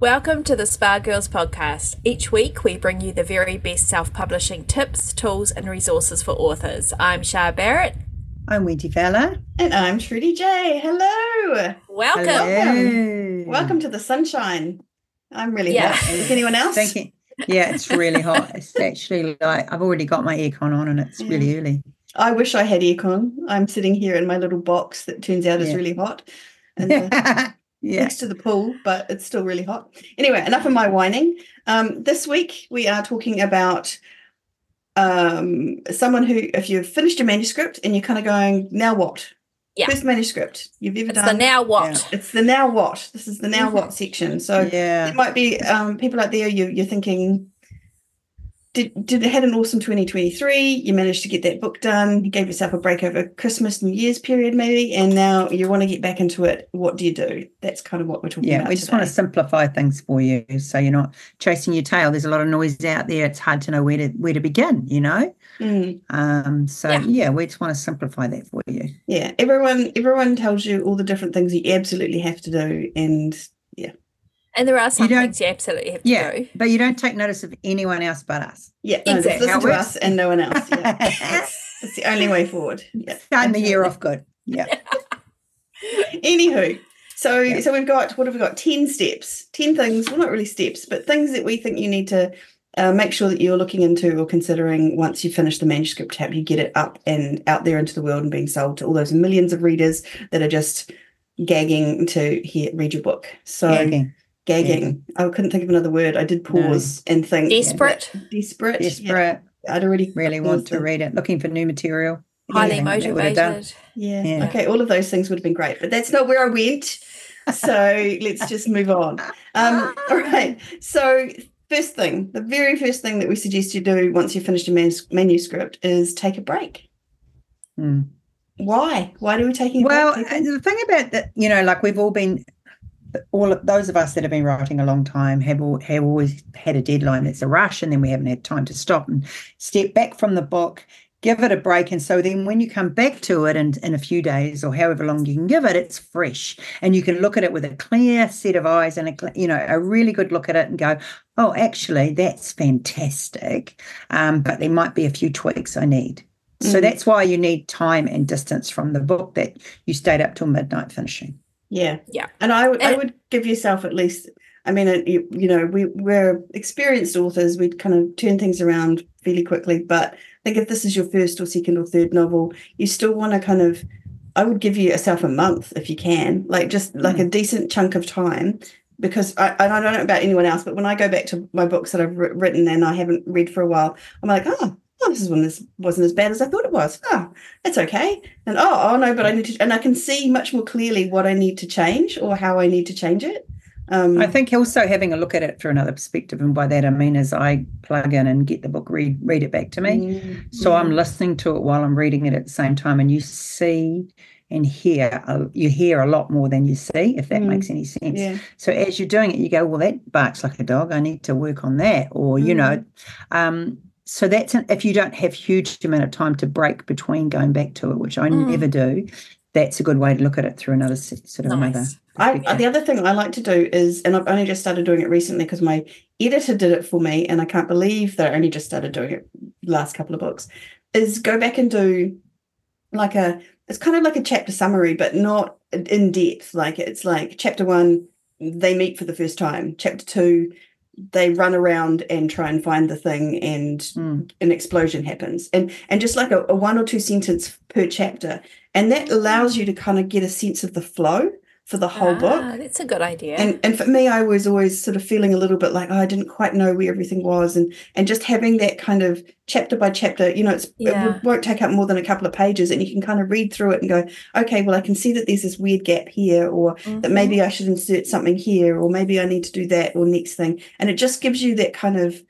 Welcome to the Spa Girls podcast. Each week, we bring you the very best self publishing tips, tools, and resources for authors. I'm Shar Barratt. I'm Wendy Vella. And I'm Trudy J. Hello. Welcome. Hello. Welcome to the sunshine. I'm really Yeah. hot. Is anyone else? Thank you. Yeah, it's really hot. It's actually like I've already got my aircon on and it's really early. I wish I had aircon. I'm sitting here in my little box that turns out is really hot. And uh, yeah. next to the pool, but it's still really hot. Anyway, enough of my whining. Um, this week we are talking about um, someone who, if you've finished a manuscript and you're kind of going, now what? Yeah. First manuscript you've ever It's done. the now what? it's the now what. This is the now Mhm. what section. So Yeah. it might be um, people out there you, you're thinking did did had an awesome 2023 you managed to get that book done you gave yourself a break over christmas new year's period maybe and now you want to get back into it what do you do that's kind of what we're talking Yeah. about We just want to simplify things for you so you're not chasing your tail. There's a lot of noise out there. It's hard to know where to where to begin, you know? Mm, Um, so Yeah. yeah. we just want to simplify that for you. yeah everyone everyone tells you all the different things you absolutely have to do and And there are some don't- things you absolutely have to Yeah. do. But you don't take notice of anyone else but us. yeah no, just Exactly. listen to us and no one else yeah it's, it's the only way forward yeah Starting the year off good. Yeah. Anywho, so Yeah. so we've got what have we got? Ten steps, ten things. Well, not really steps, but things that we think you need to uh, make sure that you're looking into or considering once you finish the manuscript. Have you get it up and out there into the world and being sold to all those millions of readers that are just gagging to hear read your book. So Gagging. Gagging. I couldn't think of another word. I did pause and think Desperate, Desperate. Yeah, Desperate. I'd already Really want to it. read it. Looking for new material. highly Yeah, that would have done. motivated. Yeah. Yeah. Okay. All of those things would have been great, but that's not where I went. So let's just move on. Um, all right. So, first thing, the very first thing that we suggest you do once you've finished a manus- manuscript is take a break. Hmm. Why? Why do we taking a Well, break? uh, the thing about that, you know, like we've all been, all of those of us that have been writing a long time have all, have always had a deadline that's a rush, and then we haven't had time to stop and step back from the book, give it a break, and so then when you come back to it in, in a few days or however long you can give it, it's fresh, and you can look at it with a clear set of eyes and a you know a really good look at it and go, oh, actually that's fantastic, um, but there might be a few tweaks I need. So Mm. that's why you need time and distance from the book that you stayed up till midnight finishing. Yeah. Yeah. And I would, I would give yourself at least. I mean, it, you, you know, we we're experienced authors. We kind of turn things around fairly quickly. But I think if this is your first or second or third novel, you still want to kind of. I would give you yourself a month if you can, like just like mm. a decent chunk of time, because I, I don't know about anyone else, but when I go back to my books that I've written and I haven't read for a while, I'm like, oh, oh, this is when this wasn't as bad as I thought it was. Oh, that's okay. And oh, oh no, but I need to, and I can see much more clearly what I need to change or how I need to change it. Um, I think also having a look at it through another perspective, and by that I mean as I plug in and get the book, read read it back to me. mm, So mm, I'm listening to it while I'm reading it at the same time, and you see and hear you hear a lot more than you see, if that Mm. makes any sense. yeah, So as you're doing it, you go, well, that barks like a dog. I need to work on that, or you know, um, so that's an, if you don't have huge amount of time to break between going back to it, which I Mm. never do. That's a good way to look at it through another sort of another. I, the other thing I like to do is, and I've only just started doing it recently because my editor did it for me, and I can't believe that I only just started doing it last couple of books, is go back and do like a, it's kind of like a chapter summary, but not in depth. Like it's like chapter one, they meet for the first time. Chapter two, they run around and try and find the thing, and Mm. an explosion happens. And and just like a, a one or two sentence per chapter. And that allows you to kind of get a sense of the flow for the whole Ah, book That's a good idea. and and for me i was always sort of feeling a little bit like oh i didn't quite know where everything was and and just having that kind of chapter by chapter you know it's it Yeah. w- won't take up more than a couple of pages and you can kind of read through it and go okay well i can see that there's this weird gap here or that Mhm. maybe i should insert something here or maybe i need to do that or next thing and it just gives you that kind of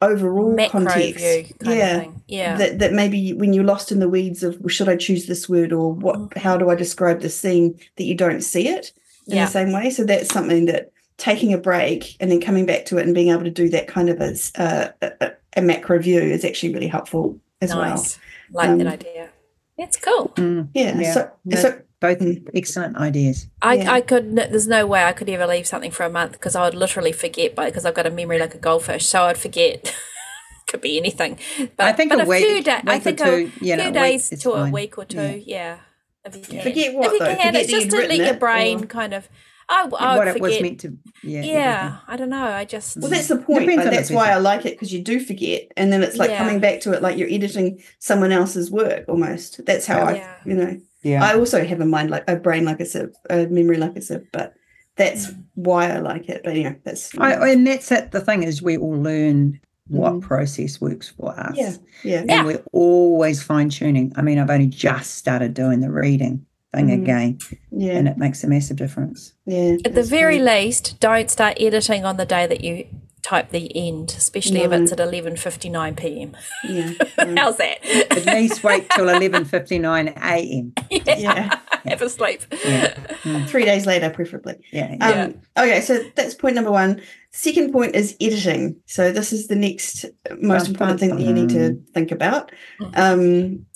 overall macro context view kind yeah of thing. Yeah. that that maybe when you're lost in the weeds of well, should I choose this word or what Mhm. how do I describe this scene that you don't see it in Yeah. the same way so that's something that taking a break and then coming back to it and being able to do that kind of as uh, a, a, a macro view is actually really helpful as well. Like Um, that idea. It's cool. Mm, yeah, Yeah, so that- so both Mm. excellent ideas. I, Yeah. I could. There's no way I could ever leave something for a month because I would literally forget. But because I've got a memory like a goldfish, so I'd forget. could be anything. But I think but a week, few da- I week or think a two, you know, few days is to a week or two. Yeah. Yeah. If you can. Forget what, if you though? can, Forget it's just to written let your brain kind of. I, w- I what would it was forget. meant to. Yeah. yeah, I don't know. I just. Well, that's the point. Depends Like, the that's why. I like it because you do forget, and then it's like Yeah. coming back to it like you're editing someone else's work almost. That's how I, you know. Yeah. I also have a mind like a brain like a sieve, a memory like a sieve, but that's why I like it. But yeah, that's I, and that's it. The thing is, we all learn what Mhm. process works for us. yeah, yeah, And Yeah. we're always fine tuning. I mean, I've only just started doing the reading thing Mhm. again, yeah, and it makes a massive difference. yeah. At the very good. least, don't start editing on the day that you type the end, especially if it's at eleven fifty nine p.m. yeah, mm, How's that? At least wait till eleven fifty nine a.m. yeah. yeah. Have a sleep. Yeah. Mm. Three days later, preferably. Yeah. Um, Yeah. Okay, so that's point number one. Second point is editing. So this is the next most important thing that you need to think about. Mhm. Um,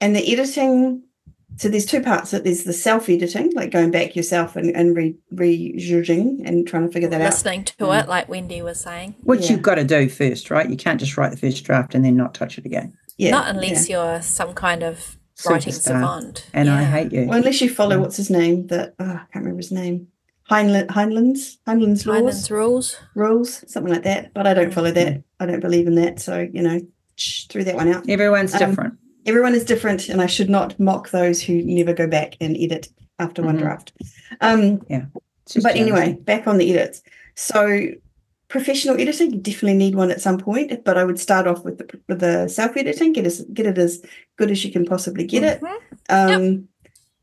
and the editing. So there's two parts. That there's the self-editing, like going back yourself and and re rejudging and trying to figure that out. Listening to Mm. it, like Wendy was saying. Which Yeah. you've got to do first, right? You can't just write the first draft and then not touch it again. Yeah, Not unless you're some kind of writing Superstar. savant. And I hate you. Well, unless you follow Yeah. what's his name? That oh, I can't remember his name. Heinlein, Heinlein's Heinlein's laws Heinen's rules. rules, something like that. But I don't follow that. I don't believe in that. So you know, shh, threw that one out. Everyone's Um, different. Everyone is different and i should not mock those who never go back and edit after one Mhm. draft. Um It's just but jealousy. anyway back on the edits. So professional editing you definitely need one at some point but i would start off with the, with the self editing get as get it as good as you can possibly get it. Mhm. um and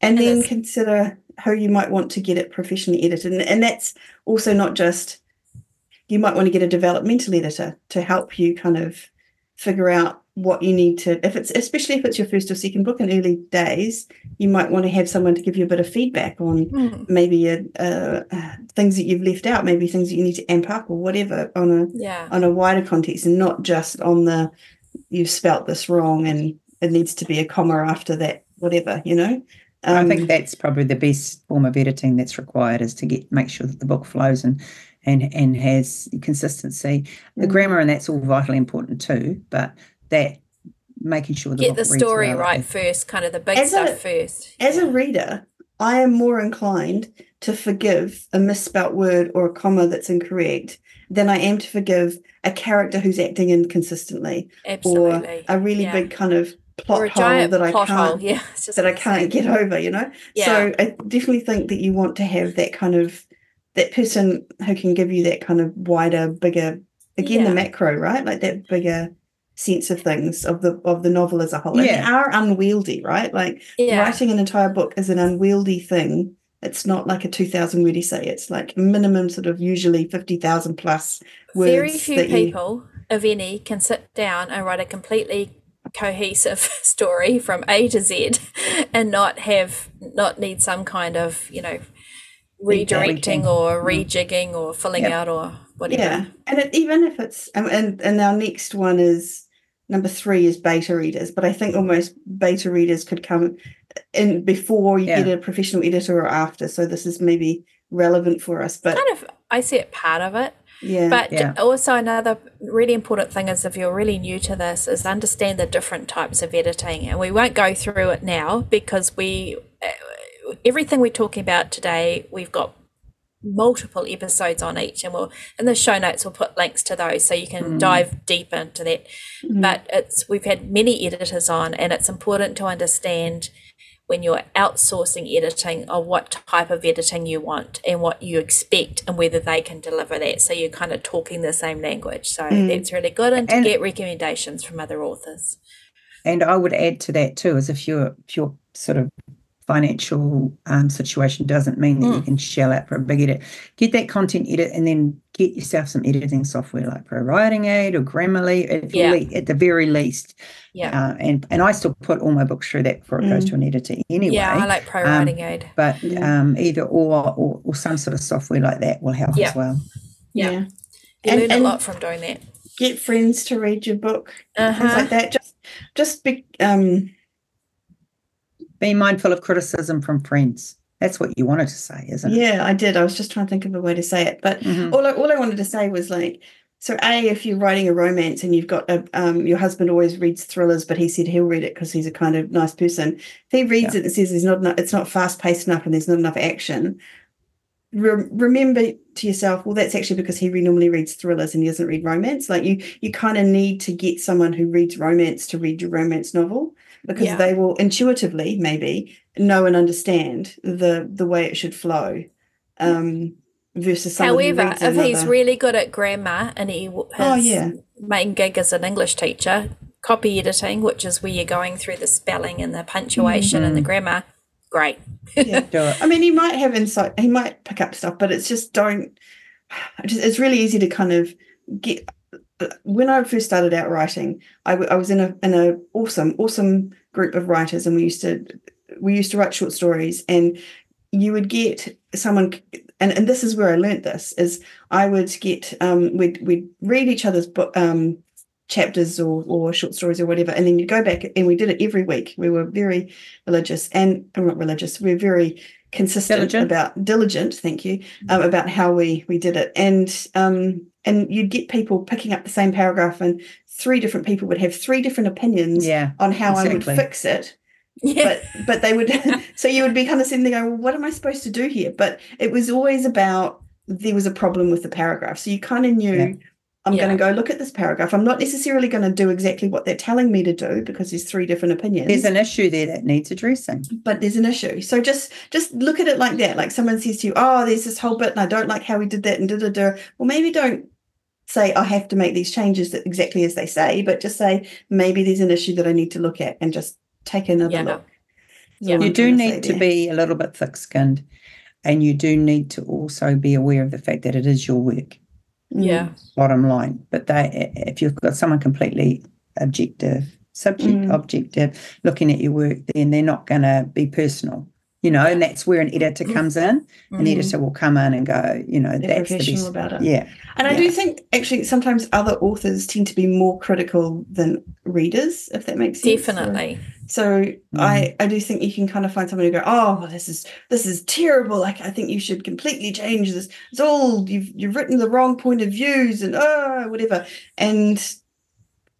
And then it's- consider how you might want to get it professionally edited. And, and that's also not just you might want to get a developmental editor to help you kind of figure out what you need to if it's especially if it's your first or second book in early days you might want to have someone to give you a bit of feedback on Mm. maybe a, uh, uh, things that you've left out maybe things that you need to amp up or whatever on a Yeah. on a wider context and not just on the you've spelt this wrong and it needs to be a comma after that whatever you know I Um, think that's probably the best form of editing that's required is to get make sure that the book flows and and and has consistency. The Mm. grammar and that's all vitally important too, but that making sure the Get the story well right first, kind of the big As a- stuff first. as a reader, I am more inclined to forgive a misspelt word or a comma that's incorrect than I am to forgive a character who's acting inconsistently Absolutely. or a really Yeah. big kind of plot hole that I can't hole. Yeah. that I can't get over, you know? Yeah. So I definitely think that you want to have that kind of that person who can give you that kind of wider, bigger again Yeah. the macro, right? Like that bigger sense of things of the of the novel as a whole. And they are unwieldy, right? Like yeah. writing an entire book is an unwieldy thing. It's not like a 2000 word essay. It's like minimum sort of usually 50,000 plus words. Very few that you- people, if any, can sit down and write a completely cohesive story from A to Z and not have not need some kind of, you know, redirecting or Mm. rejigging or filling Yep. out or whatever. Yeah. And it, even if it's, and, and our next one is number three is beta readers, but I think almost beta readers could come in before you Yeah. get a professional editor or after. So this is maybe relevant for us, but Kind of I see it part of it. yeah. But Yeah. also another really important thing is if you're really new to this is understand the different types of editing and we won't go through it now because we uh, everything we're talking about today we've got multiple episodes on each and we'll in the show notes we'll put links to those so you can Mm. dive deep into that Mhm. but it's we've had many editors on and it's important to understand when you're outsourcing editing or what type of editing you want and what you expect and whether they can deliver that so you're kind of talking the same language so Mm. that's really good and to And- get recommendations from other authors And I would add to that too, is if you're if you're sort of financial um, situation doesn't mean that you Mm. can shell out for a big edit, get that content edit and then get yourself some editing software like Pro Writing Aid or Grammarly at, Yeah. le- at the very least. yeah Uh, and and I still put all my books through that before it goes to an editor anyway. yeah i like pro um, writing aid but Yeah. um, either or, or or some sort of software like that will help Yeah. as well. yeah. yeah. you and- learn and- a lot from doing that Get friends to read your book. things uh-huh. like that. Just, just be, um, Be mindful of criticism from friends. That's what you wanted to say, isn't it? Yeah, I did. I was just trying to think of a way to say it, but Mhm. all I, all I wanted to say was like, so a if you're writing a romance and you've got a um your husband always reads thrillers, but he said he'll read it because he's a kind of nice person. If he reads it and says there's not enough, it's not fast paced enough and there's not enough action. Re- remember to yourself, well, that's actually because he re- normally reads thrillers and he doesn't read romance. Like you, you kind of need to get someone who reads romance to read your romance novel because Yeah. they will intuitively maybe know and understand the the way it should flow. Um, versus However, if he's really good at grammar and he w- his Oh, yeah. main gig as an English teacher, copy editing, which is where you're going through the spelling and the punctuation and the grammar, great. yeah. Do it. I mean, he might have insight. He might pick up stuff, but it's just don't. Just, it's really easy to kind of get. When I first started out writing, I, w- I was in a in a awesome awesome group of writers, and we used to we used to write short stories, and you would get someone, and and this is where I learnt this is I would get um we'd we'd read each other's book um chapters or or short stories or whatever, and then you'd go back and we did it every week. We were very religious and I'm not religious. We're very consistent Diligent. about diligent. Thank you um, about how we we did it, and um and you'd get people picking up the same paragraph, and three different people would have three different opinions Yeah. on how I would fix it Yeah. but but they would so you would be kind of sitting there going well what am i supposed to do here but it was always about there was a problem with the paragraph so you kind of knew Yeah. I'm Yeah. going to go look at this paragraph i'm not necessarily going to do exactly what they're telling me to do because there's three different opinions There's an issue there that needs addressing. but there's an issue so just just look at it like that like someone says to you oh there's this whole bit and i don't like how we did that and da da da well maybe don't say i have to make these changes that exactly as they say but just say maybe there's an issue that i need to look at and just take another Yeah. look Is Yeah. You I'm do trying to say need to there. be a little bit thick skinned and you do need to also be aware of the fact that it is your work. Yeah. bottom line. But they, if you've got someone completely objective, subject Mm. objective, looking at your work, then they're not going to be personal. You know, and that's where an editor comes in. An Mhm. editor will come in and go, you know, They're that's the professional best. about it. Yeah, And I do think actually sometimes other authors tend to be more critical than readers, if that makes sense. So- Definitely. So I I do think you can kind of find someone who go, oh, well, this is this is terrible. Like I think you should completely change this. It's all you've you've written the wrong point of views and oh whatever. And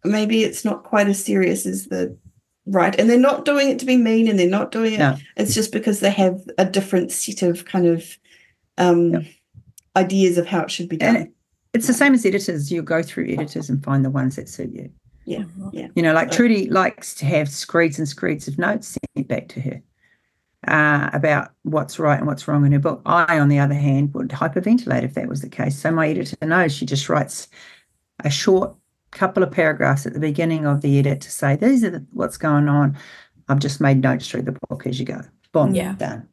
maybe it's not quite as serious as the right. And they're not doing it to be mean, and they're not doing it. No. It's just because they have a different set of kind of um Yep. ideas of how it should be And done. it's the same as editors. You go through editors and find the ones that suit you. Yeah. Mhm. You know, like Right. Trudy likes to have screeds and screeds of notes sent back to her uh, about what's right and what's wrong in her book. I, on the other hand, would hyperventilate if that was the case. So my editor knows she just writes a short couple of paragraphs at the beginning of the edit to say, these are the, what's going on. I've just made notes through the book as you go. Boom, Yeah. done.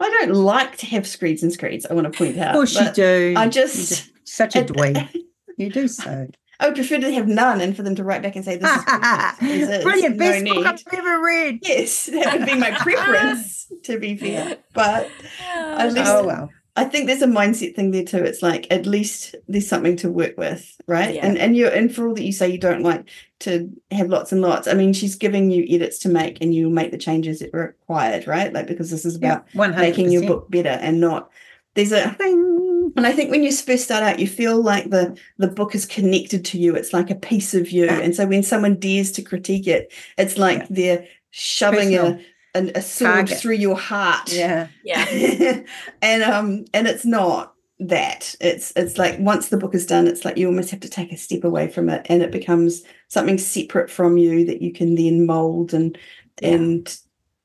I don't like to have screeds and screeds. I want to point out. Of course you do. I You're just such a it- dweeb. You do so. I would prefer to have none and for them to write back and say this is perfect as is, Brilliant. no Best book need. I've ever read. Yes, that would be my preference. to be fair, but oh, At least- Oh, well. I think there's a mindset thing there too. It's like at least there's something to work with, right? Yeah. And and you and for all that you say you don't like to have lots and lots. I mean, she's giving you edits to make, and you'll make the changes that are required, right? Like because this is about Yeah, making your book better and not there's a Bing. and I think when you first start out, you feel like the the book is connected to you. It's like a piece of you. And so when someone dares to critique it, it's like Yeah. they're shoving Personal. a sword Target. through your heart. Yeah. Yeah. and um and it's not that. It's it's like once the book is done, it's like you almost have to take a step away from it and it becomes something separate from you that you can then mold and Yeah. and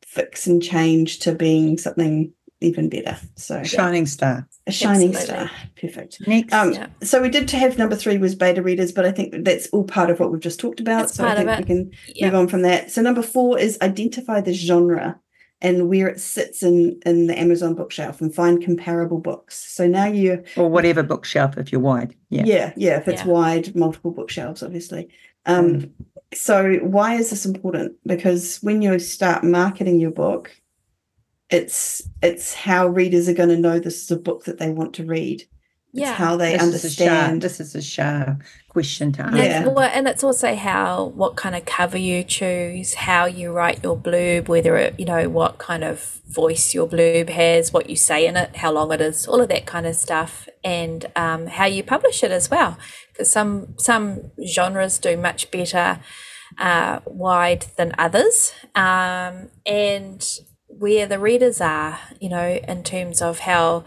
fix and change to being something even better. So Shining star. a shining Absolutely. star. Perfect. Next. Um, Yeah. So we did to have number three was beta readers, but I think that's all part of what we've just talked about. That's so I part of think we can Yeah. move on from that. So number four is identify the genre and where it sits in in the Amazon bookshelf and find comparable books. So now you or whatever bookshelf if you're wide. Yeah. yeah, yeah, if it's Yeah. wide, multiple bookshelves, obviously. Um, Mm. So why is this important? Because when you start marketing your book, it's it's how readers are going to know this is a book that they want to read. Yeah. how they this understand. Is this is a sharp question to And answer. Yeah. it's, well, and it's also how what kind of cover you choose, how you write your blurb, whether it you know what kind of voice your blurb has, what you say in it, how long it is, all of that kind of stuff, and um, how you publish it as well. Because some some genres do much better uh, wide than others, um, and where the readers are, you know, in terms of how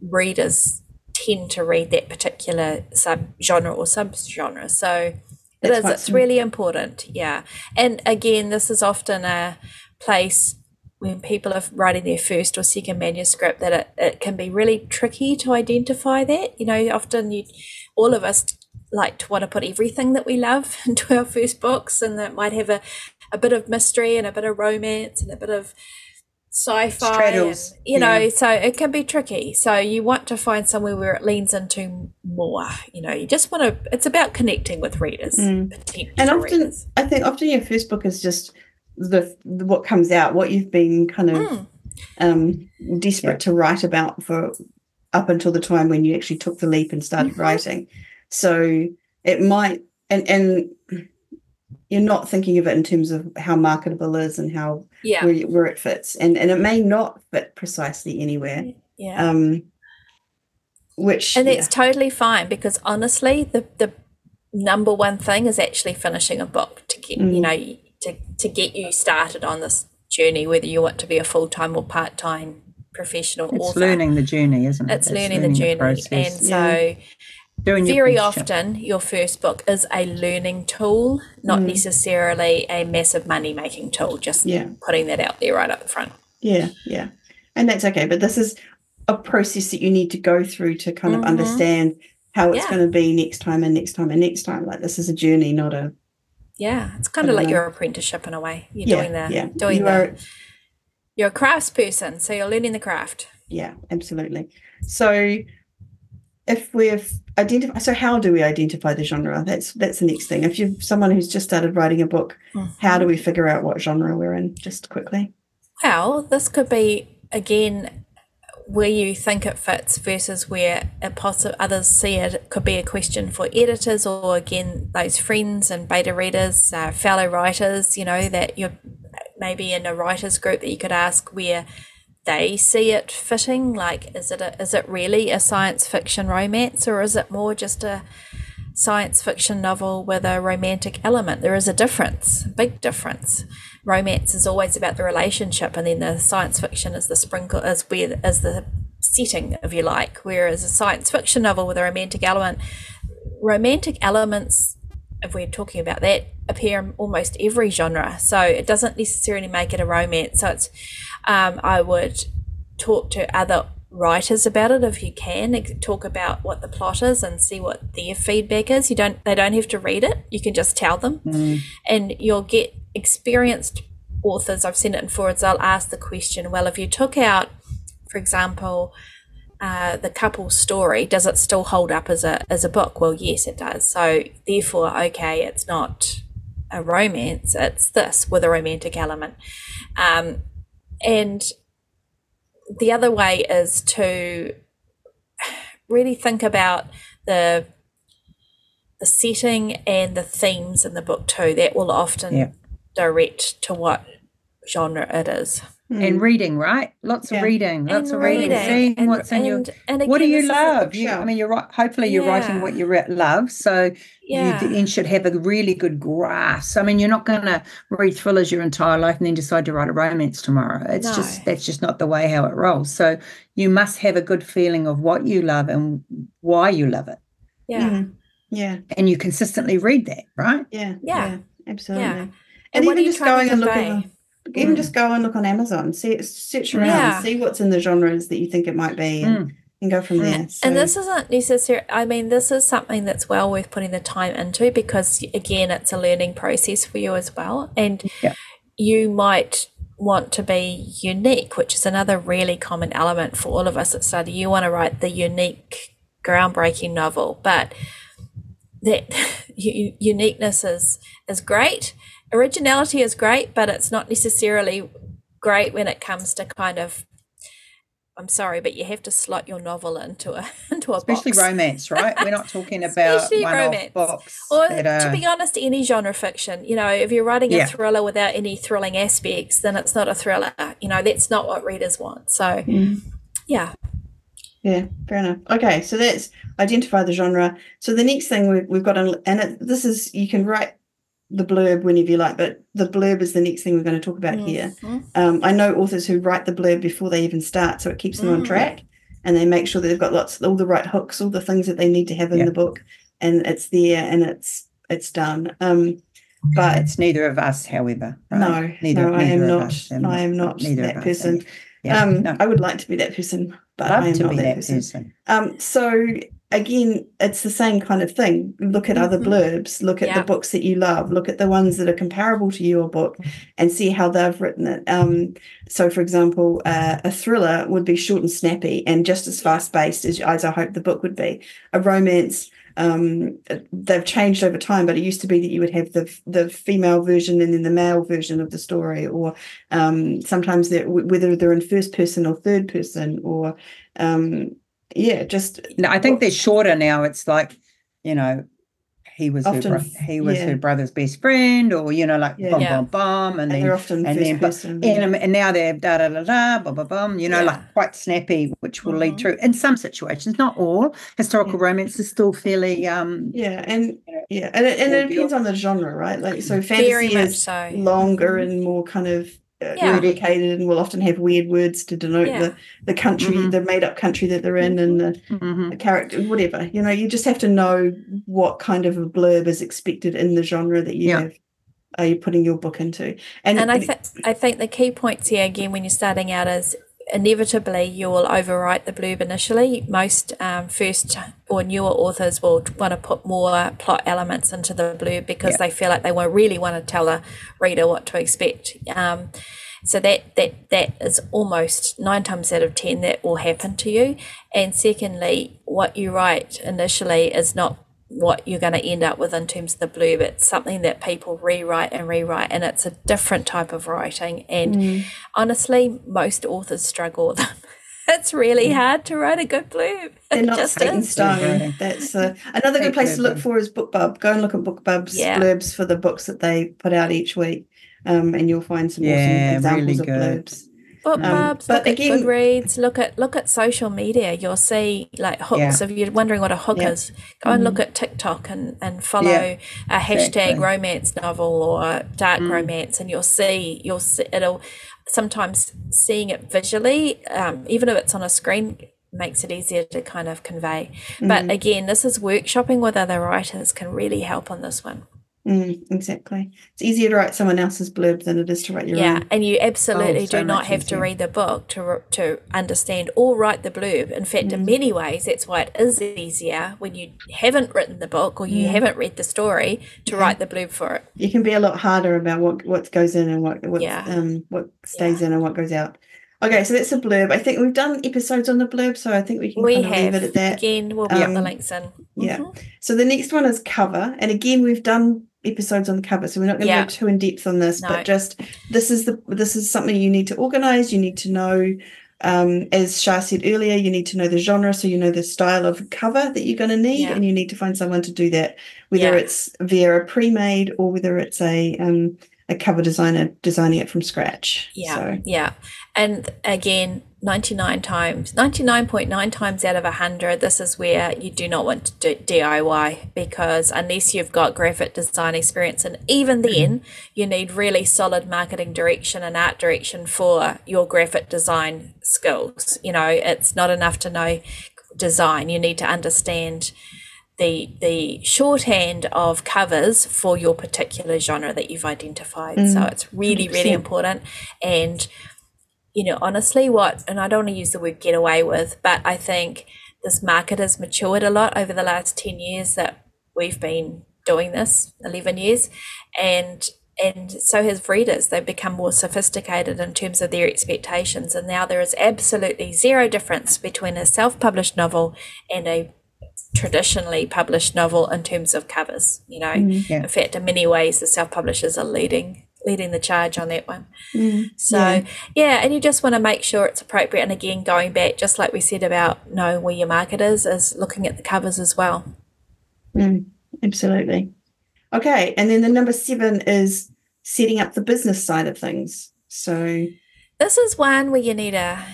readers tend to read that particular sub genre or sub genre. So it That's is, it's really important. Yeah. And again, this is often a place when people are writing their first or second manuscript that it, it can be really tricky to identify that. You know, often you all of us like to want to put everything that we love into our first books and that might have a, a bit of mystery and a bit of romance and a bit of sci-fi and, Straddles, you know yeah. so it can be tricky so you want to find somewhere where it leans into more you know you just want to it's about connecting with readers Mm. potential and often readers. I think often your first book is just the, the what comes out, what you've been kind of Mm, um, desperate to write about for up until the time when you actually took the leap and started Mhm. writing. So it might and and you're not thinking of it in terms of how marketable it is and how yeah where, where it fits, and and it may not fit precisely anywhere. yeah Um, which and yeah. that's totally fine because honestly the the number one thing is actually finishing a book to get you Mm. know to, to get you started on this journey whether you want to be a full-time or part-time professional It's author learning the journey, isn't it? it's learning, the journey process. and so Doing your very often your first book is a learning tool not Mm. necessarily a massive money making tool just yeah putting that out there right up the front Yeah, yeah. And that's okay. But this is a process that you need to go through to kind of Mhm. understand how it's Yeah. going to be next time and next time and next time. Like this is a journey, not a yeah it's kind of like know. your apprenticeship in a way you're yeah, doing the yeah. doing you the are you're a crafts person so you're learning the craft yeah, absolutely. So if we've identified so how do we identify the genre? That's that's the next thing. If you're someone who's just started writing a book, how do we figure out what genre we're in? Just quickly. Well, this could be again where you think it fits versus where it possi others see it. It could be a question for editors or again those friends and beta readers, uh, fellow writers. You know that you're maybe in a writers group that you could ask where they see it fitting. Like, is it a, is it really a science fiction romance or is it more just a science fiction novel with a romantic element? There is a difference, big difference romance is always about the relationship and then the science fiction is the sprinkle is where is the setting if you like whereas a science fiction novel with a romantic element romantic elements if we're talking about that appear in almost every genre so it doesn't necessarily make it a romance so it's um, i would talk to other writers about it if you can talk about what the plot is and see what their feedback is. You don't they don't have to read it. You can just tell them. Mm. and you'll get experienced authors. I've seen it in forwards i'll ask the question well if you took out for example uh, the couple story does it still hold up as a as a book? Well yes it does. So therefore okay it's not a romance it's this with a romantic element. Um, and the other way is to really think about the the setting and the themes in the book too that will often Yeah. direct to what genre it is And reading, right? Lots Yeah. of reading, lots and of reading, seeing and, what's in your. and, and What do you love? You, I mean, you're right. Hopefully, you're writing what you re- love, so yeah you then should have a really good grasp. I mean, you're not going to read thrillers your entire life and then decide to write a romance tomorrow. It's just that's just not the way how it rolls. So you must have a good feeling of what you love and why you love it, yeah Mhm. Yeah, and you consistently read that, right? yeah, Yeah. absolutely. Yeah. And, what are even just going and looking, convey? on, even Mm. just go and look on Amazon, see search around, Yeah. see what's in the genres that you think it might be, and, Mm. and go from Mm. there. So, and this isn't necessary i mean this is something that's well worth putting the time into because again it's a learning process for you as well and Yeah. you might want to be unique which is another really common element for all of us at study you want to write the unique groundbreaking novel but that uniqueness is is great originality is great but it's not necessarily great when it comes to kind of I'm sorry, but you have to slot your novel into a into a Especially box. romance, right? We're not talking about one-off romance. books. Or that to be honest, any genre fiction. You know, if you're writing a Yeah. thriller without any thrilling aspects, then it's not a thriller. You know, that's not what readers want. So Mm. yeah, Yeah, fair enough. Okay, so that's identify the genre. So the next thing we've, we've got, on, and it, this is you can write the blurb whenever you like, but the blurb is the next thing we're going to talk about here. Um, I know authors who write the blurb before they even start, so it keeps them on Mm. track, and they make sure that they've got lots, all the right hooks, all the things that they need to have in Yeah. the book, and it's there and it's it's done. Um, but it's neither of us, however. right? no, neither, no, I am of not. us, and I am not neither that of us, person. Yeah, um, no, I would like to be that person, but I love am to not be that, that person. person. Um, so again, it's the same kind of thing. Look at other Mhm. blurbs, look at Yeah. the books that you love, look at the ones that are comparable to your book and see how they've written it. Um, so for example, uh, a thriller would be short and snappy and just as fast paced as, as I hope the book would be. A romance, um, they've changed over time, but it used to be that you would have the the female version and then the male version of the story, or um, sometimes they're, whether they're in first person or third person, or um, yeah, just No, I think they're shorter now. It's like, you know, he was her bro- he was yeah. her brother's best friend, or you know, like Yeah. bum Yeah. bum bum, and and then they're often and first then but- person. and, and now they're da da da da bum bum bum, you know, Yeah. like quite snappy, which will lead Mhm. through in some situations, not all. Historical Yeah. romance is still fairly um yeah, and you know, yeah, and it, and it depends on the genre, right? Like so, very fantasy much is so. longer Mhm. and more kind of Yeah. complicated, and will often have weird words to denote Yeah. the the country, Mhm. the made up country that they're in, and the, mhm. the character, whatever. You know, you just have to know what kind of a blurb is expected in the genre that you Yeah. have. Are you putting your book into? And, And I think I think the key points here again when you're starting out is inevitably you will overwrite the blurb initially. Most um, first or newer authors will want to put more plot elements into the blurb because Yeah. they feel like they will really want to tell a reader what to expect. Um, so that that that is almost nine times out of ten that will happen to you. And secondly, what you write initially is not what you're going to end up with in terms of the blurb. It's something that people rewrite and rewrite, and it's a different type of writing. And Mm. honestly, most authors struggle with them. It's really hard to write a good blurb. Mm. they're It not just set in stone. Writing. That's uh, another good place to look for is BookBub. Go and look at BookBub's Yeah. blurbs for the books that they put out each week, um, and you'll find some Yeah, awesome examples really of good. Blurbs. Book Um, but look at again- Goodreads, look at look at social media. You'll see like hooks. If you're wondering what a hook Yeah. is, go and look at TikTok and and follow Yeah, a hashtag exactly. romance novel or dark Mm. romance, and you'll see you'll see it'll sometimes seeing it visually, um, even if it's on a screen, makes it easier to kind of convey. Mm. But again, this is workshopping with other writers can really help on this one. Mm, exactly. It's easier to write someone else's blurb than it is to write your Yeah, own. Yeah, and you absolutely Oh, so do not much have to read the book to to understand or write the blurb. In fact, in Mm. many ways, that's why it is easier when you haven't written the book or you Mm. haven't read the story to Yeah. write the blurb for it. You can be a lot harder about what what goes in and what what Yeah. um what stays in and what goes out. Okay, so that's a blurb. I think we've done episodes on the blurb, so I think we can We kind of leave have it at that. again. We'll be put the Um, links in. yeah. Mhm. So the next one is cover, and again we've done episodes on the cover, so we're not going to Yeah. go too in depth on this, No. but just this is the this is something you need to organize. You need to know, um, as Shar said earlier, you need to know the genre, so you know the style of cover that you're going to need, Yeah. and you need to find someone to do that, whether Yeah. it's via a pre-made or whether it's a um a cover designer designing it from scratch. Yeah, So, yeah. And again, 99 times, 99.9 times out of 100, this is where you do not want to do DIY because unless you've got graphic design experience, and even then, you need really solid marketing direction and art direction for your graphic design skills. You know, it's not enough to know design, you need to understand the the shorthand of covers for your particular genre that you've identified. So Mm, it's really, really 100%. important. And you know, honestly, what and I don't want to use the word get away with, but I think this market has matured a lot over the last ten years that we've been doing this, eleven years, and and so has readers. They've become more sophisticated in terms of their expectations, and now there is absolutely zero difference between a self-published novel and a traditionally published novel in terms of covers. You know, mm, Yeah. in fact, in many ways, the self-publishers are leading leading the charge on that one. Mm, So yeah. yeah. and you just want to make sure it's appropriate. And again, going back, just like we said about knowing where your market is, is looking at the covers as well. Mm, absolutely. Okay, and then the number seven is setting up the business side of things. So This is one where you need a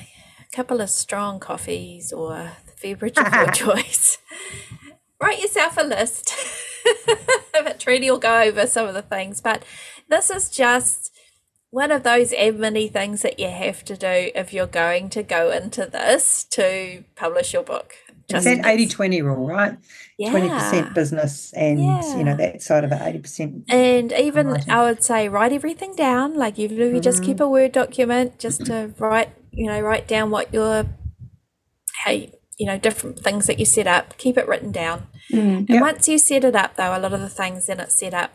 couple of strong coffees or a beverage of your choice. Write yourself a list. but Trudy will go over some of the things. But this is just one of those admin things that you have to do if you're going to go into this to publish your book. It's that 80 20 rule, right? yeah. 20% business and, you know, that side of it, 80%. And even writing. I would say write everything down. Like even if you just mm. keep a Word document, just to write, you know, write down what your, you, you know, different things that you set up. Keep it written down. Mm, And Yep. once you set it up, though, a lot of the things then it set up,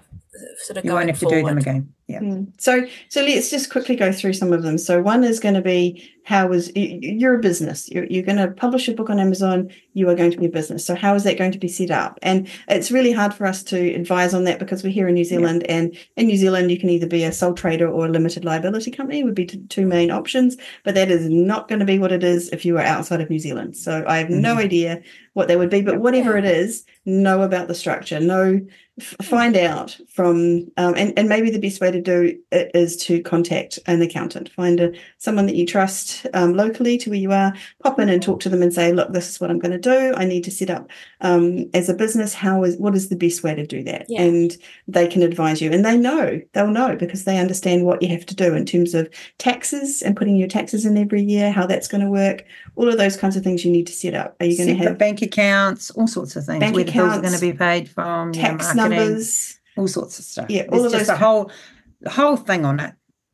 sort of You going won't have to do them again. Yeah. mm. so so let's just quickly go through some of them. So one is going to be how is y- y- you're a business. You're, you're going to publish a book on Amazon. You are going to be a business. So how is that going to be set up? And it's really hard for us to advise on that because we're here in New Zealand, and in New Zealand you can either be a sole trader or a limited liability company would be t- two main options. But that is not going to be what it is if you are outside of New Zealand. So I have no idea what that would be. But whatever it is, know about the structure. Know f- find out from um, and, and maybe the best way to do it is to contact an accountant. Find a, someone that you trust um, locally to where you are pop in and talk to them and say look this is what i'm going to do. I need to set up um, as a business. How is what is the best way to do that? Yeah. and they can advise you. And they know they'll know because they understand what you have to do in terms of taxes and putting your taxes in every year how that's going to work all of those kinds of things you need to set up. Are you going to have bank accounts, all sorts of things. Bank where the bills are going to be paid from, tax numbers all sorts of stuff. Yeah, all There's of just those a whole, the whole thing on it.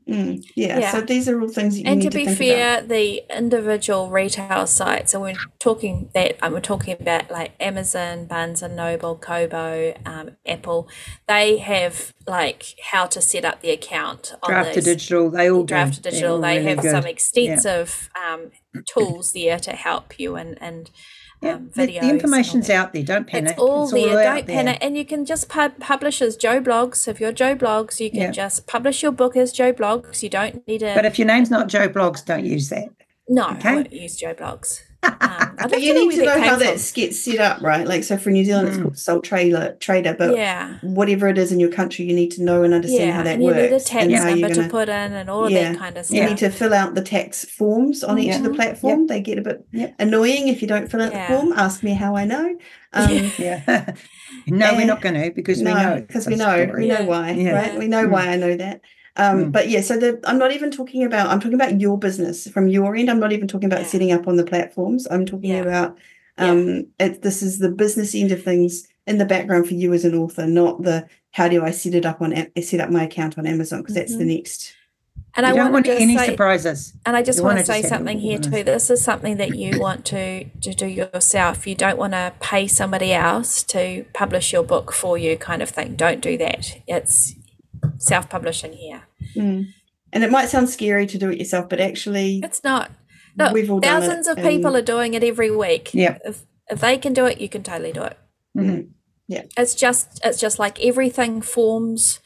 Mm, yeah, Yeah. so these are all things that you and need to be think fair, about. the individual retail sites, and we're talking that um, we're talking about like Amazon, Barnes and Noble, Kobo, um, Apple. They have like how to set up the account on Draft to these. digital, they all do. to digital. all They really have good. some extensive um, tools there to help you and and Yeah, um, the, videos. the information's out there. Don't panic. It's all there. out Don't panic. And you can just pub- publish as Joe Bloggs. If you're Joe Bloggs, you can Yeah. just publish your book as Joe Bloggs. You don't need a But if your name's not Joe Bloggs, don't use that. no. okay. I won't use Joe Bloggs. Um, But you need to know how came that gets set up, right? Like, so for New Zealand, it's Mm. called sole trader, trader, but yeah. whatever it is in your country, you need to know and understand Yeah, how that and you works. need a tax and number you're to gonna, put in and all of that kind of stuff. you need to fill out the tax forms on each of the Yeah. platform. They get a bit Yep. annoying if you don't fill out Yeah. the form. Ask me how I know. Um, Yeah. no, we're not going to because we know. because we know story. we know why, Yeah. right? We know Mm. why I know that. Um, Mm. But yeah, so the, I'm not even talking about. I'm talking about your business from your end. I'm not even talking about Yeah. setting up on the platforms. I'm talking Yeah. about. Yeah. Um, it, this is the business end of things in the background for you as an author, not the how do I set it up on set up my account on Amazon because that's the Mhm. next. and You I don't want want to any say, surprises. and I just want wanna say something here organised. too. This is something that you want to to do yourself. You don't want to pay somebody else to publish your book for you, kind of thing. Don't do that. It's self publishing here. Mm. And it might sound scary to do it yourself, but actually, It's not. Look, We've all done it, thousands of people and- are doing it every week. Yeah. If if they can do it, you can totally do it. Mhm. It's just it's just like everything forms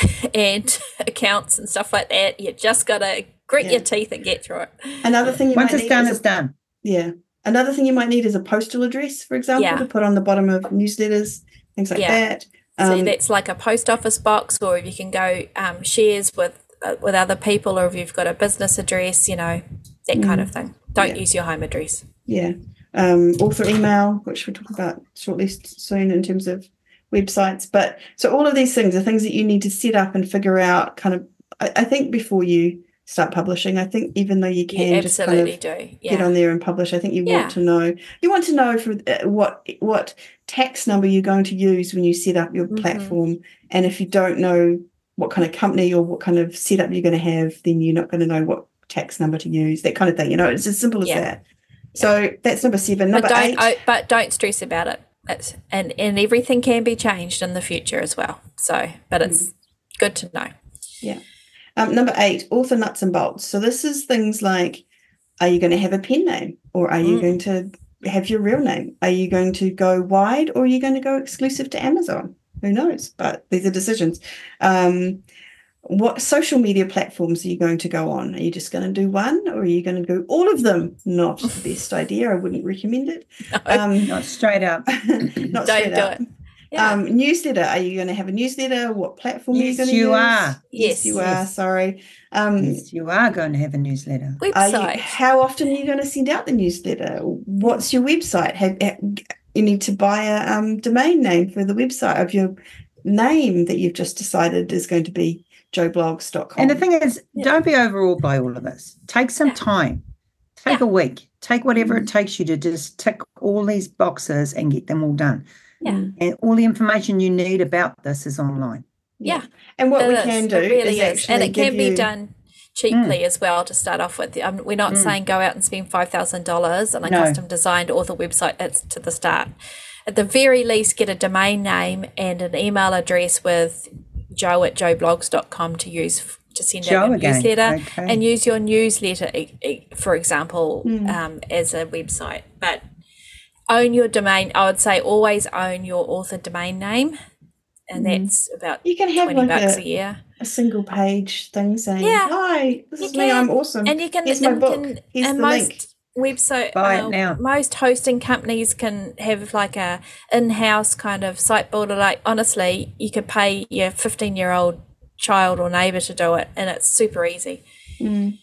and accounts and stuff like that. You just gotta grit Yeah. your teeth and get through it. another thing you Once might it's need done, is a- it's done. Yeah. Another thing you might need is a postal address, for example, Yeah. to put on the bottom of newsletters, things like Yeah. that. So Um, that's like a post office box, or if you can go um, shares with uh, with other people, or if you've got a business address, you know that kind of thing. Don't Mm. Yeah. use your home address. yeah. Um, author email, which we'll talk about shortly soon in terms of websites. But so all of these things are things that you need to set up and figure out kind of, I, I think before you start publishing, I think even though you can You just kind of do. get on there and publish. I think you Yeah. want to know you want to know for uh, what what tax number you're going to use when you set up your Mhm. platform, and if you don't know what kind of company or what kind of setup you're going to have, then you're not going to know what tax number to use. That kind of thing. You know, it's as simple as Yeah. that. So that's number seven. Number but don't eight. oh, but don't stress about it. It's, and and everything can be changed in the future as well. So, but it's Mm. good to know. Um, number eight, author nuts and bolts. So this is things like, are you going to have a pen name, or are you Mm. going to have your real name? Are you going to go wide, or are you going to go exclusive to Amazon? Who knows? But these are decisions. Um, what social media platforms are you going to go on? Are you just going to do one or are you going to do all of them? Not the best idea. I wouldn't recommend it. Um, Not straight up. not Don't straight do up. it. Yeah. Um, newsletter. Are you going to have a newsletter? What platform are you going to you use? are. Yes. you Yes. are. Sorry. Um, Yes, you are going to have a newsletter. are you, Website. how often are you going to send out the newsletter? What's your website? Have, have- you need to buy a um, domain name for the website of your name that you've just decided is going to be joeblogs.com. And the thing is, Yeah. don't be overawed by all of this. Take some Yeah. time. Take Yeah. a week. Take whatever it takes you to just tick all these boxes and get them all done. Yeah. Mm. And all the information you need about this is online. Yeah. And what It we is. can do it really is is, actually and it can give be you- done cheaply as well to start off with. Um, we're not Mm. saying go out and spend five thousand dollars on a No. custom designed author website. It's to the start. At the very least, get a domain name and an email address with joe at joebloggs.com to use to send out Joe your again. newsletter Okay. and use your newsletter, for example, Mm. um, as a website. But own your domain. I would say always own your author domain name, and Mm. that's about You can have twenty like bucks a, a year. a single page thing saying, Yeah. "Hi, this You is me. I'm awesome. and you can Here's my and book. can- Here's and the most link." website uh, most hosting companies can have like a in-house kind of site builder like honestly you could pay your 15 year old child or neighbor to do it and it's super easy Mm.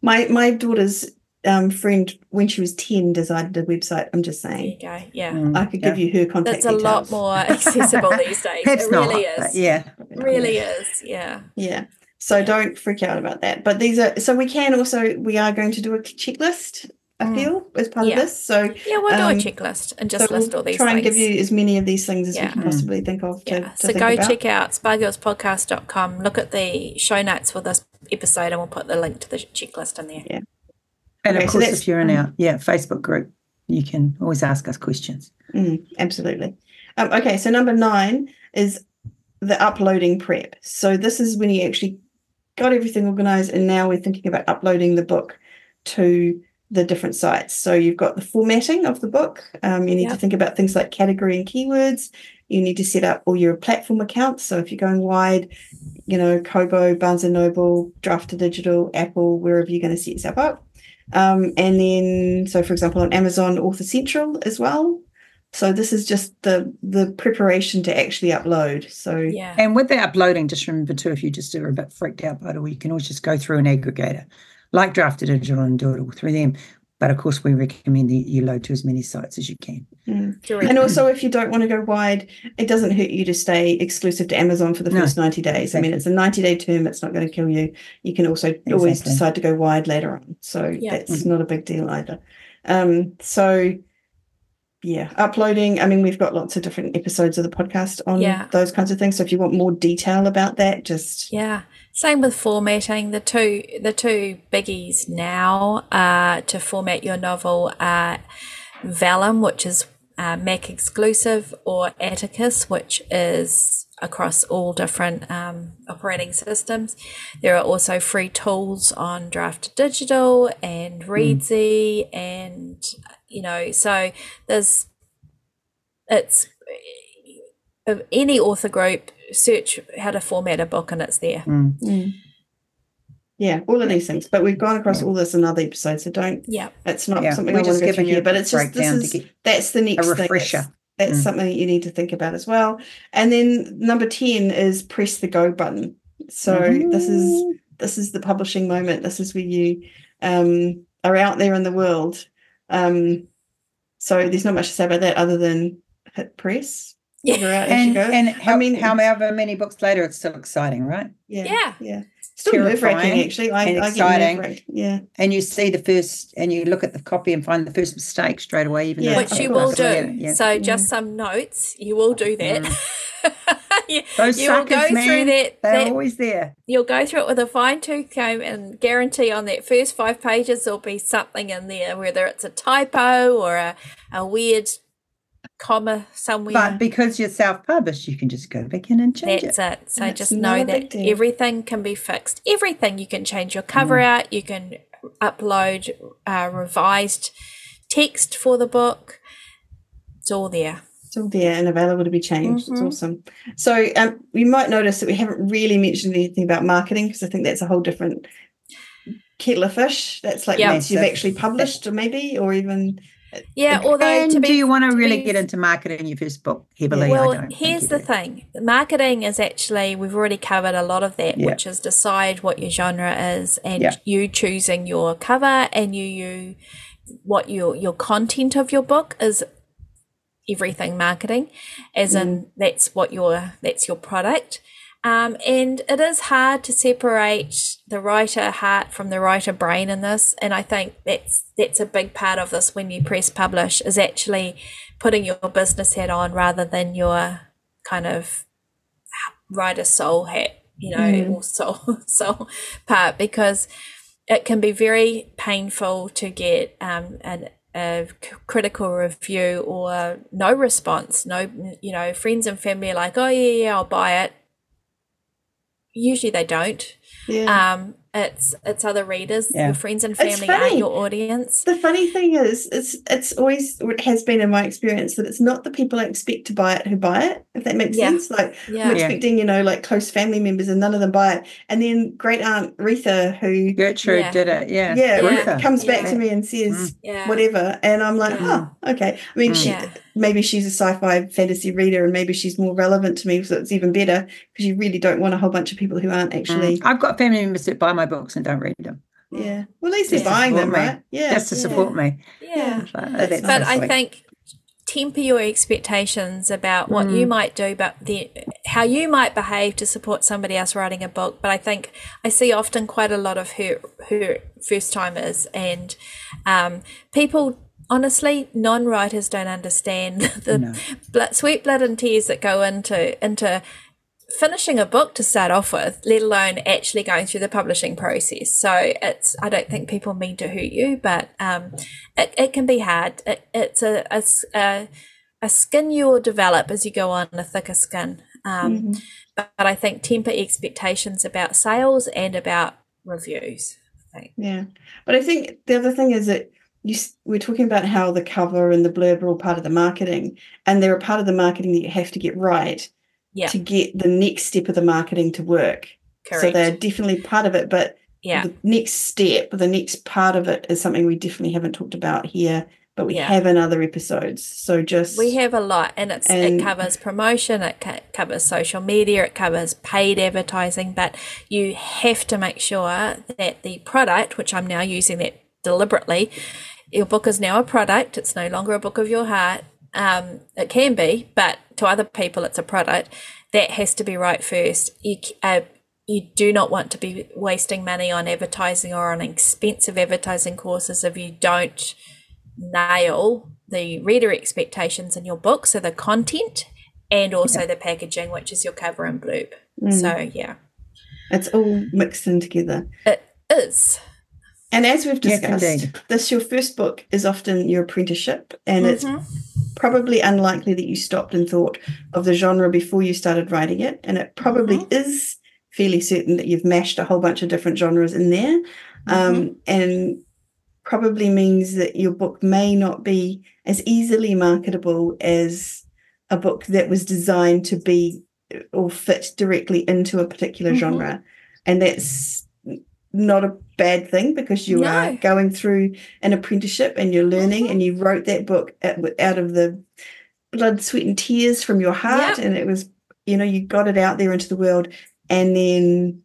My my daughter's um, friend, when she was ten, designed a website. I'm just there you saying, go yeah Mm, I could yeah. give you her contact that's a lot more accessible these days Perhaps it really not, but is yeah. really is yeah Yeah. So don't freak out about that. But these are so we can also we are going to do a checklist. I Mm. feel as part Yeah. of this. So yeah we'll Um, do a checklist and just so list we'll all these things. try and things give you as many of these things as Yeah. we can Mm. possibly think of. To, yeah to so think go about. check out spagirlspodcast.com look at the show notes for this episode and we'll put the link to the checklist in there And Okay, of course, that's- if you're in our yeah Facebook group, you can always ask us questions. Mm, absolutely. Um, okay, so number nine is the uploading prep. So this is when you actually got everything organized, and now we're thinking about uploading the book to the different sites. So you've got the formatting of the book. Um, you need to think about things like category and keywords. You need to set up all your platform accounts. So if you're going wide, you know, Kobo, Barnes and Noble, Draft to Digital, Apple, wherever you're going to set yourself up. Um, and then, so for example, on Amazon Author Central as well. So this is just the the preparation to actually upload. So yeah And with the uploading, just remember too, if you just are a bit freaked out by it, all, you can always just go through an aggregator, like Draft to Digital, and do it all through them. But of course, we recommend that you load to as many sites as you can. mm. and also if you don't want to go wide, it doesn't hurt you to stay exclusive to Amazon for the No, first 90 days. I mean, it's a 90 day term, it's not going to kill you. You can also always decide to go wide later on. So Yeah. that's not a big deal either. Um, so yeah, uploading. I mean, we've got lots of different episodes of the podcast on Yeah. those kinds of things. So if you want more detail about that, just Yeah. Same with formatting. The two the two biggies now uh, to format your novel are Vellum, which is uh, Mac exclusive, or Atticus, which is across all different um, operating systems. There are also free tools on Draft Digital and Reedsy, and you know, so there's it's of any author group search how to format a book and it's there Mm. Mm. Yeah, all of these things. But we've gone across all this in other episodes, so don't. yeah It's not Yeah, something we're I just giving you here, but it's just this is that's the next thing. That's- refresher. That's, Mm. something that you need to think about as well. And then number ten is press the go button. So this is Mhm. this is the publishing moment. This is where you um, are out there in the world. Um, so there's not much to say about that other than hit press. Yeah. Figure out as you and go. and oh, how, mean, however many books later, it's still exciting, right? yeah, Yeah. yeah. Still nerve wracking, actually. I, and I get exciting. nerve-wracked. Yeah. And you see the first, and you look at the copy and find the first mistake straight away, even Yeah, though which you will do Yeah, yeah. so just some notes you will do that mm. you, Those you will suckers, go through that, they're that always there. you'll go through it with a fine tooth comb and guarantee on that first five pages there'll be something in there whether it's a typo or a, a weird comma somewhere But because you're self-published, you can just go back in and change That's it. it. So That's just know that everything can be fixed. Everything. You can change your cover Mm. out. You can upload uh, revised text for the book. It's all there. It's still there and available to be changed. It's Mhm. awesome. So um, you might notice that we haven't really mentioned anything about marketing because I think that's a whole different kettle of fish. That's like Yeah. once you've actually published, or maybe, or even Yeah, although and to be do you want to to really be- get into marketing your first book heavily? Well, here's the do. thing. Marketing is actually we've already covered a lot of that, Yeah. which is decide what your genre is and Yeah. you choosing your cover and you you what your your content of your book is everything marketing as in that's what your that's your product um, and it is hard to separate the writer heart from the writer brain in this and i think that's that's a big part of this when you press publish is actually putting your business hat on rather than your kind of writer soul hat you know Mm. or soul soul part because it can be very painful to get um, an, a critical review or no response. No, you know, friends and family are like, oh, yeah, yeah, I'll buy it. Usually they don't. Yeah. Um, it's it's other readers. Yeah. Your friends and family aren't your audience. the funny thing is, it's it's always it has been in my experience that it's not the people I expect to buy it who buy it. If that makes Yeah. sense, like I'm Yeah. Yeah. expecting, you know, like close family members, and none of them buy it. And then great aunt Retha, who Gertrude Yeah. did it. Yeah. yeah, Rutha. comes back Yeah. to me and says Yeah. whatever, and I'm like, Mm. oh, okay. I mean, Mm. she Yeah. maybe she's a sci-fi fantasy reader, and maybe she's more relevant to me, so it's even better because you really don't want a whole bunch of people who aren't actually. Mm. I've got family members that buy my books and don't read them Yeah, well, at least they're buying them, me. right? Yeah, just to Yeah. support me. Yeah. So That's that's but nice. I think temper your expectations about what Mm. you might do, but the how you might behave to support somebody else writing a book. But I think I see often quite a lot of her her first timers and um, people. Honestly, non-writers don't understand the No. blood, sweat, blood, and tears that go into into finishing a book to start off with, let alone actually going through the publishing process. So it's I don't think people mean to hurt you, but um, it, it can be hard. It, it's a skin you'll develop as you go on, a thicker skin. Um, Mhm. but, but I think temper expectations about sales and about reviews. Yeah, but I think the other thing is that you we're talking about how the cover and the blurb are all part of the marketing, and they're a part of the marketing that you have to get right Yeah. to get the next step of the marketing to work. Correct. So they're definitely part of it, but yeah. the next step, the next part of it, is something we definitely haven't talked about here, but we Yeah. have in other episodes. So just We have a lot, and it's And- it covers promotion, it co- covers social media, it covers paid advertising. But you have to make sure that the product, which I'm now using that deliberately, your book is now a product. It's no longer a book of your heart. Um, it can be, but to other people, it's a product that has to be right first. You c- uh, you do not want to be wasting money on advertising or on expensive advertising courses if you don't nail the reader expectations in your book, so the content and also the packaging, which is your cover and blurb. Mm, So yeah, it's all mixed in together. it is. And as we've discussed, indeed. this your first book is often your apprenticeship, and it's Mhm. Probably unlikely that you stopped and thought of the genre before you started writing it. And it probably Mm-hmm. is fairly certain that you've mashed a whole bunch of different genres in there. Mm-hmm. Um, and probably means that your book may not be as easily marketable as a book that was designed to be or fit directly into a particular Mhm. genre. And that's not a bad thing because you are going through an apprenticeship and you're learning Mhm. and you wrote that book out, out of the blood sweat and tears from your heart Yep. and it was you know you got it out there into the world and then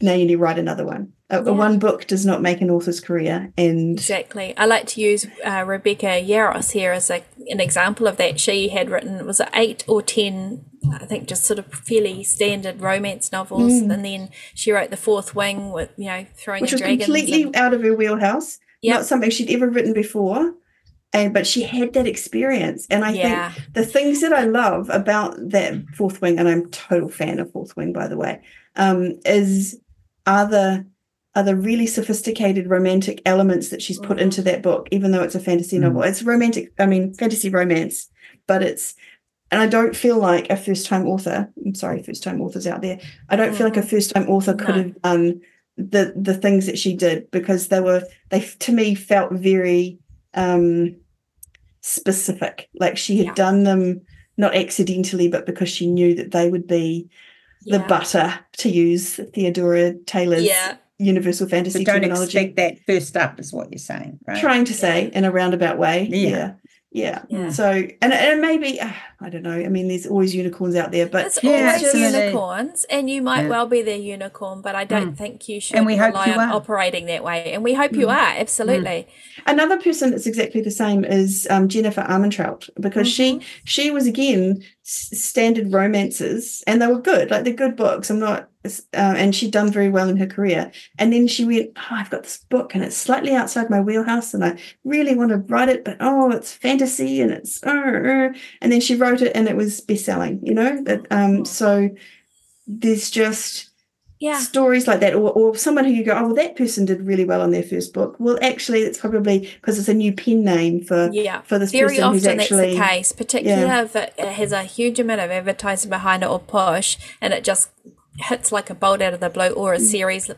now you need to write another one a, a Yeah. one book does not make an author's career and Exactly. I like to use uh, Rebecca Yarros here as a, an example of that. She had written was it eight or ten, I think, just sort of fairly standard romance novels, Mm. and then she wrote the Fourth Wing with you know throwing which was completely and- out of her wheelhouse Yep. not something she'd ever written before and but she had that experience and i yeah. think the things that I love about that Fourth Wing, and I'm total fan of Fourth Wing, by the way, um, is are the are the really sophisticated romantic elements that she's put into that book, even though it's a fantasy Mm. novel. It's romantic, I mean, fantasy romance, but it's and I don't feel like a first time author. I'm sorry, first time authors out there. I don't feel like a first time author could No. have done the the things that she did because they were they to me felt very um specific. Like she had Yeah. done them not accidentally, but because she knew that they would be the Yeah. butter to use Theodora Taylor's Yeah. Universal So fantasy don't terminology. expect that first up, is what you're saying, right? Trying to say in a roundabout way. Yeah. Yeah. Yeah. Yeah. So and and maybe uh, I don't know. I mean, there's always unicorns out there, but It's Yeah, always absolutely. unicorns, and you might Yeah. well be the unicorn, but I don't think you should And we hope rely you on are. operating that way. And we hope you Mm. are, absolutely. another person that's exactly the same is um, Jennifer Armentrout because she she was again s- standard romances and they were good like they're good books I'm not uh, and she'd done very well in her career and then she went oh I've got this book and it's slightly outside my wheelhouse and I really want to write it but oh it's fantasy and it's uh, uh, and then she wrote it and it was best selling you know that um so there's just Yeah. stories like that, or, or someone who you go, oh, well, that person did really well on their first book. Well, actually, it's probably because it's a new pen name for Yeah. for this Very person who's often actually. that's the case, particularly if it it has a huge amount of advertising behind it or push, and it just hits like a bolt out of the blue, or a series.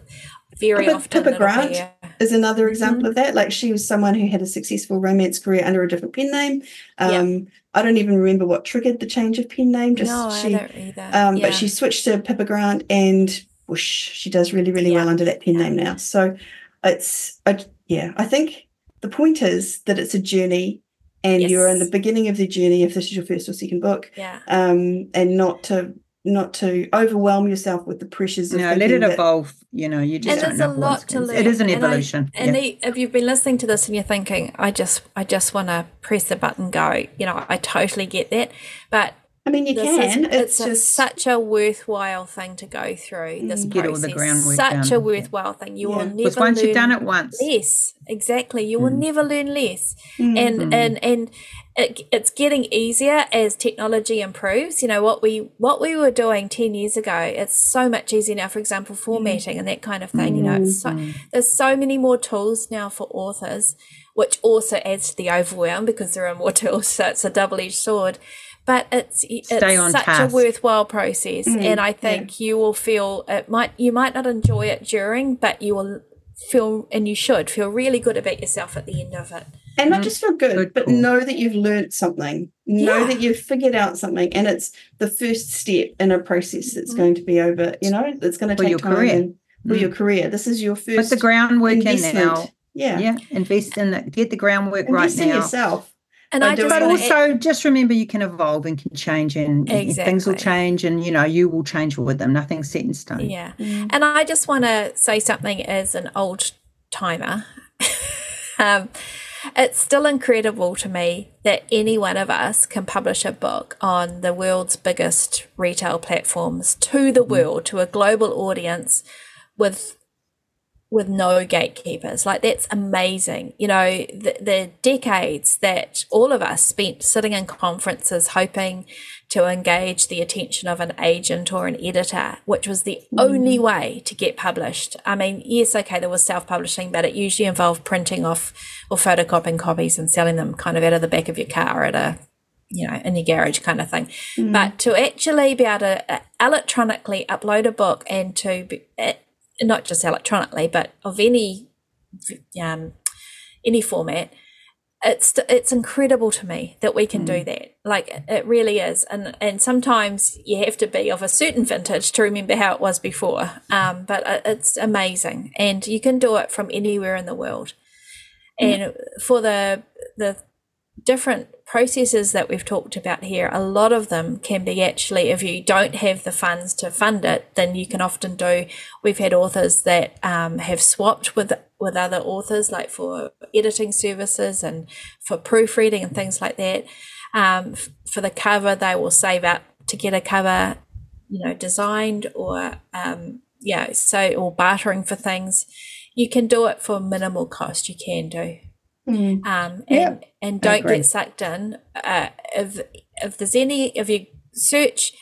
Very But often, Pippa Grant be, Is another example Mm-hmm. of that. Like she was someone who had a successful romance career under a different pen name. Yeah. Um, I don't even remember what triggered the change of pen name. Just no, she, I don't either. um, yeah. but she switched to Pippa Grant, and whoosh, she does really, really Yeah. well under that pen Yeah. name now. So it's, I, yeah, I think the point is that it's a journey, and you're in the beginning of the journey if this is your first or second book. yeah. um, and not to not to overwhelm yourself with the pressures of No, let thinking it that- evolve. You know, you just And there's a lot to learn. It is an and I- evolution. And yeah. the, if you've been listening to this and you're thinking, I just, I just want to press the button, go. You know, I totally get that, but I mean, you this can. is, it's it's, just such a worthwhile thing to go through. This Mm. Get all the process, groundwork such done, a worthwhile thing. You will Yeah. never Because once learn you've done it once, less. Exactly, you will Mm. never learn less. Mm. And and and it, it's getting easier as technology improves. You know what we what we were doing ten years ago. It's so much easier now. For example, formatting and that kind of thing. You know, it's so, Mm. there's so many more tools now for authors, which also adds to the overwhelm because there are more tools. So it's a double edged sword. But it's it's on such task. a worthwhile process, Mm, and I yeah. think you will feel it might you might not enjoy it during, but you will feel and you should feel really good about yourself at the end of it. and not Mm. just feel good, Good but call. know that you've learned something. Know Yeah. that you've figured out something, and it's the first step in a process that's Mhm. going to be over. You know, it's going to For take your time career. and for Mm. your career. This is your put first the groundwork in now. Yeah, Yeah, invest in that. Get the groundwork right invest in now. yourself. And By I doing just But wanna add- also, just remember you can evolve and can change, and and things will change, and you know you will change with them. Nothing's set in stone. yeah. Mm. And I just want to say something as an old timer. um, it's still incredible to me that any one of us can publish a book on the world's biggest retail platforms to the world, to a global audience with with no gatekeepers. Like that's amazing. You know, the, the decades that all of us spent sitting in conferences hoping to engage the attention of an agent or an editor, which was the only way to get published. I mean, yes, okay, there was self publishing, but it usually involved printing off or photocopying copies and selling them kind of out of the back of your car at a you know, in your garage kind of thing. Mm. But to actually be able to uh, electronically upload a book and to be, uh, not just electronically, but of any um, any format, it's it's incredible to me that we can do that. Like it- really is, and and sometimes you have to be of a certain vintage to remember how it was before. Um, but it's amazing, and you can do it from anywhere in the world. And for the the different processes that we've talked about here, a lot of them can be actually, if you don't have the funds to fund it, then you can often do. We've had authors that um, have swapped with with other authors, like for editing services and for proofreading and things like that. Um, for the cover, they will save up to get a cover, you know, designed or um, yeah, so or bartering for things. You can do it for minimal cost. You can do Mm. um, Yeah, and and don't get sucked in. Uh, if if there's any, if you search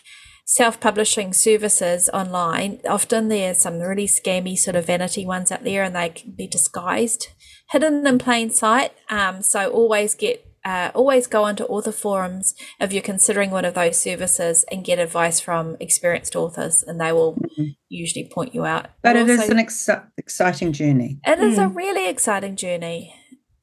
self-publishing services online, often there's some really scammy sort of vanity ones out there, and they can be disguised, hidden in plain sight. Um, so always get. Uh, always go onto author forums if you're considering one of those services and get advice from experienced authors, and they will Mhm. usually point you out. But it is Also- an exci- exciting journey. it is a Mm. really exciting journey.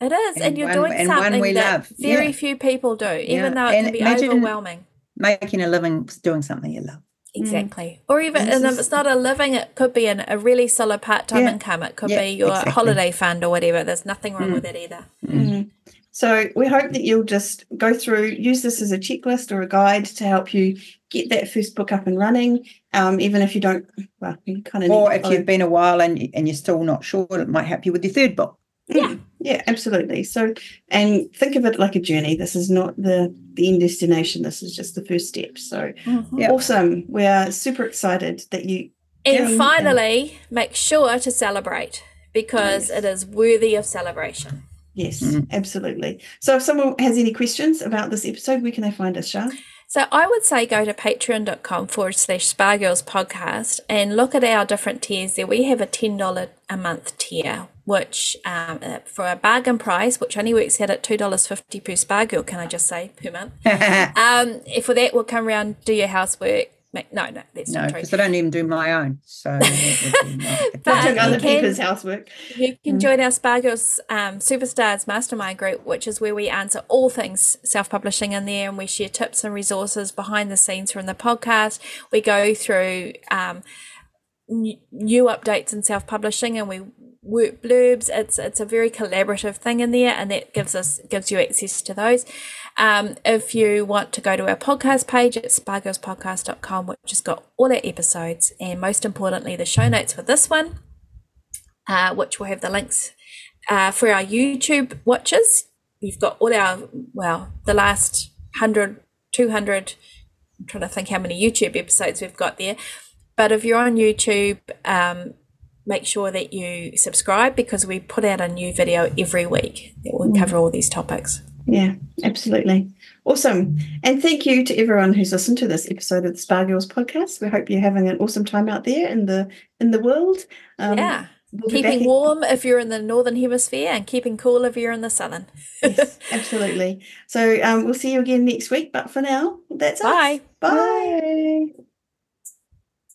It is, and, And you're one- doing and something we that love. very Yeah. few people do, Yeah. even though it And can be overwhelming. Making a living doing something you love. Exactly. Or even, And and if it's not a living, it could be an, a really solid part time Yeah. income. It could Yeah, be your exactly. holiday fund or whatever. There's nothing wrong Mm. with it either. Mm. So we hope that you'll just go through, use this as a checklist or a guide to help you get that first book up and running. Um, even if you don't, well, you kind of Or if you've been a while and and you're still not sure, it might help you with your third book. Yeah. Yeah, absolutely. So, and think of it like a journey. This is not the the end destination. This is just the first step. So Yeah. awesome. We are super excited that you. And Getting- finally, make sure to celebrate because Yes. it is worthy of celebration. Yes, Mm. absolutely. So, if someone has any questions about this episode, where can they find us, Shar? So I would say go to patreon.com forward slash Spa Girls podcast and look at our different tiers there. We have a $10 a month tier, which um, uh, for a bargain price, which only works out at $2.50 per Spa Girl, can I just say, per month. Um, if for that, we'll come around, do your housework. Make, no, no, that's no, not true. because I don't even do my own. So that would be not But you other can- people's housework. You can Mm. join our Spa Girls um, Superstars Mastermind group, which is where we answer all things self publishing in there and we share tips and resources behind the scenes from the podcast. We go through um, n- new updates in self publishing and we work blurbs. It's it's a very collaborative thing in there, and that gives us gives you access to those. Um, if you want to go to our podcast page, it's spagirlspodcast.com, which has got all our episodes and most importantly the show notes for this one uh, which will have the links uh, for our YouTube watchers. We've got all our, well, the last 100, 200, I'm trying to think how many YouTube episodes we've got there. But if you're on YouTube, um, make sure that you subscribe because we put out a new video every week that will cover all these topics. Yeah, absolutely. Awesome. And thank you to everyone who's listened to this episode of the Spa Girls podcast. We hope you're having an awesome time out there in the in the world. Um, yeah. we'll Keeping warm if you're in the northern hemisphere and keeping cool if you're in the southern. Yes, absolutely. So um, we'll see you again next week. But for now, that's Bye. us. Bye.